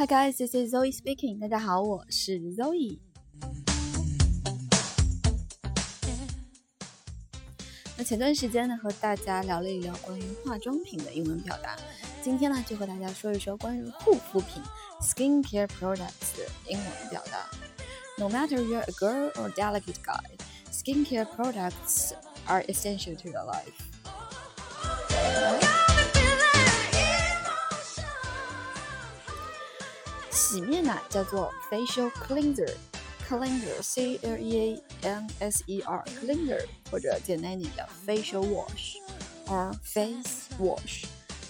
Hi guys, this is Zoe speaking. 大家好，我是 Zoe。那前段时间呢，和大家聊了一聊关于化妆品的英文表达。今天呢，就和大家说一说关于护肤品 （skincare products） 的英文表达。No matter you're a girl or delicate guy, skincare products are essential to your life. 洗面奶叫做 facial cleanser，cleanser，c l e a n s e r cleanser，或者简单一点叫 facial wash or face wash。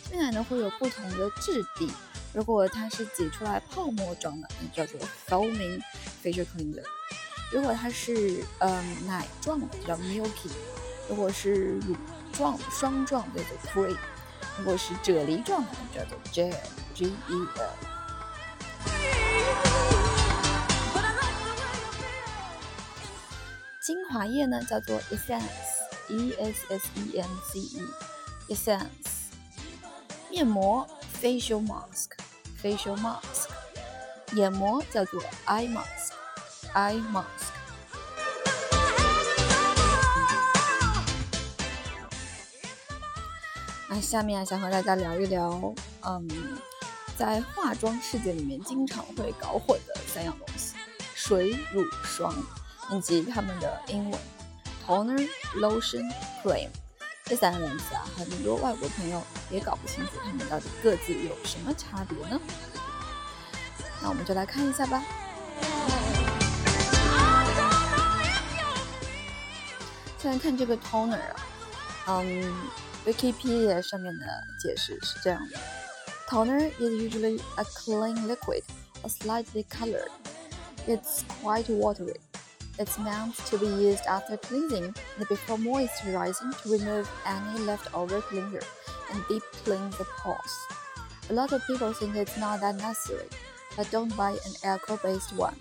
洗面奶呢会有不同的质地，如果它是挤出来泡沫状的，那叫做 foaming facial cleanser；如果它是嗯奶状的，叫 milky；如果是乳状、霜状的，叫做 cream；如果是啫喱状的，叫做 gel，g e l。精华液呢叫做 essence，e s s e n c e，essence。面膜 facial mask，facial mask。眼膜叫做 eye mask，eye mask。那下面想和大家聊一聊，嗯，在化妆世界里面经常会搞混的三样东西：水、乳、霜。以及它们的英文 toner、lotion、cream 这三个单词啊，很多外国朋友也搞不清楚它们到底各自有什么差别呢？那我们就来看一下吧。先来看这个 toner 啊，嗯，Wikipedia 上面的解释是这样的 ：toner is usually a clean liquid, a slightly colored. It's quite watery. It's meant to be used after cleansing and before moisturizing to remove any leftover cleanser and deep clean the pores. A lot of people think it's not that necessary, but don't buy an alcohol-based one.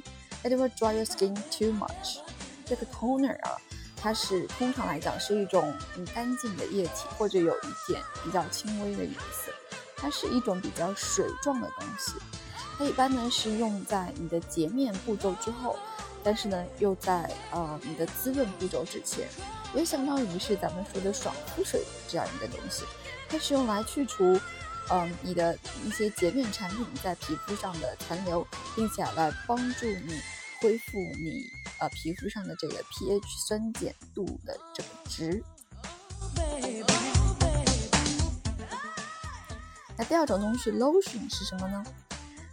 It will dry your skin too much. 这个 toner 啊，它是通常来讲是一种嗯干净的液体，或者有一点比较轻微的颜色。 它是一种比较水状的东西。它一般呢是用在你的洁面步骤之后。但是呢，又在呃你的滋润步骤之前，也相当于是咱们说的爽肤水这样一个东西，它是用来去除嗯你的一些洁面产品在皮肤上的残留，并且来帮助你恢复你呃皮肤上的这个 pH 酸碱度的这个值。那第二种东西 lotion 是什么呢？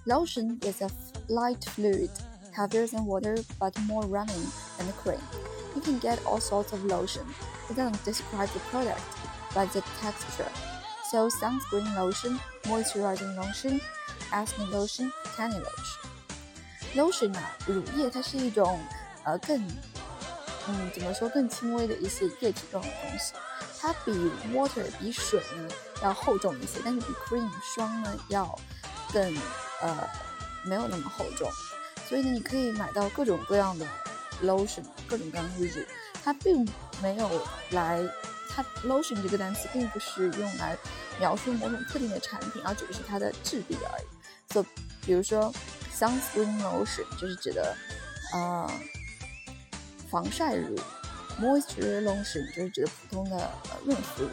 Lotion is a light fluid. heavier than water but more running than cream. You can get all sorts of lotion. It doesn't describe the product, but the texture. So sunscreen lotion, moisturizing lotion, acne lotion, tanning lotion. Lotion 啊，乳液它是一种呃更 嗯怎么说更轻微的一些液体状的东西，它比 water 比水呢要厚重一些，但是比 cream 霜呢要更呃没有那么厚重。所以呢，你可以买到各种各样的 lotion，各种各样的乳，它并没有来，它 lotion 这个单词并不是用来描述某种特定的产品，而只是它的质地而已。就比如说 sunscreen lotion 就是指的呃防晒乳，moisture lotion 就是指的普通的呃润肤乳，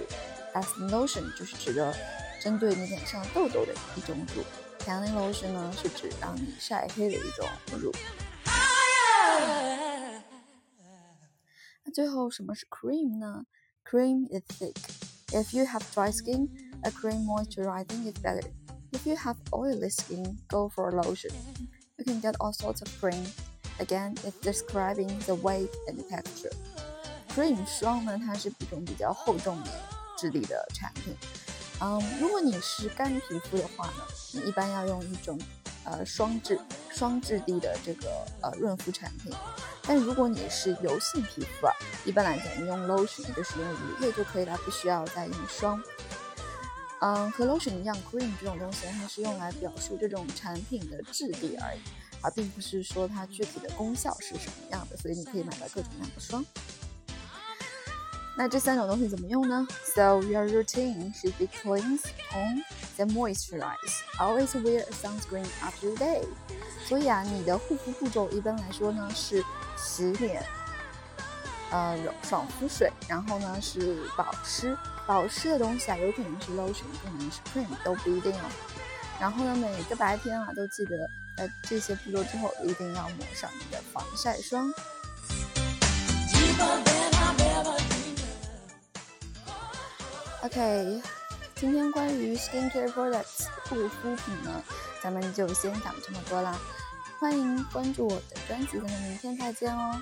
acne lotion 就是指的针对你脸上痘痘的一种乳。tanning lotion 呢是指让你晒黑的一种乳。那最后什么是 cream 呢？Cream is thick. If you have dry skin, a cream moisturizing is better. If you have oily skin, go for a lotion. You can get all sorts of cream. Again, it's describing the weight and texture. Cream 霜呢，它是一种比较厚重的质地的产品。嗯，如果你是干皮肤的话呢，你一般要用一种呃霜质霜质地的这个呃润肤产品。但如果你是油性皮肤啊，一般来讲你用 lotion 就是用乳液就可以了，不需要再用霜。嗯，和 lotion 一样，cream 这种东西它是用来表述这种产品的质地而已，而并不是说它具体的功效是什么样的。所以你可以买到各种各样的霜。那这三种东西怎么用呢？So your routine should be cleanse, tone, then moisturize. Always wear a sunscreen after day. 所以啊，你的护肤步骤一般来说呢是洗脸，呃，爽肤水，然后呢是保湿。保湿的东西啊，有可能是 lotion，可能是 cream，都不一定哦。然后呢，每个白天啊，都记得在这些步骤之后，一定要抹上你的防晒霜。OK，今天关于 skincare products 护肤品呢，咱们就先讲这么多啦。欢迎关注我的专辑，咱们明天再见哦。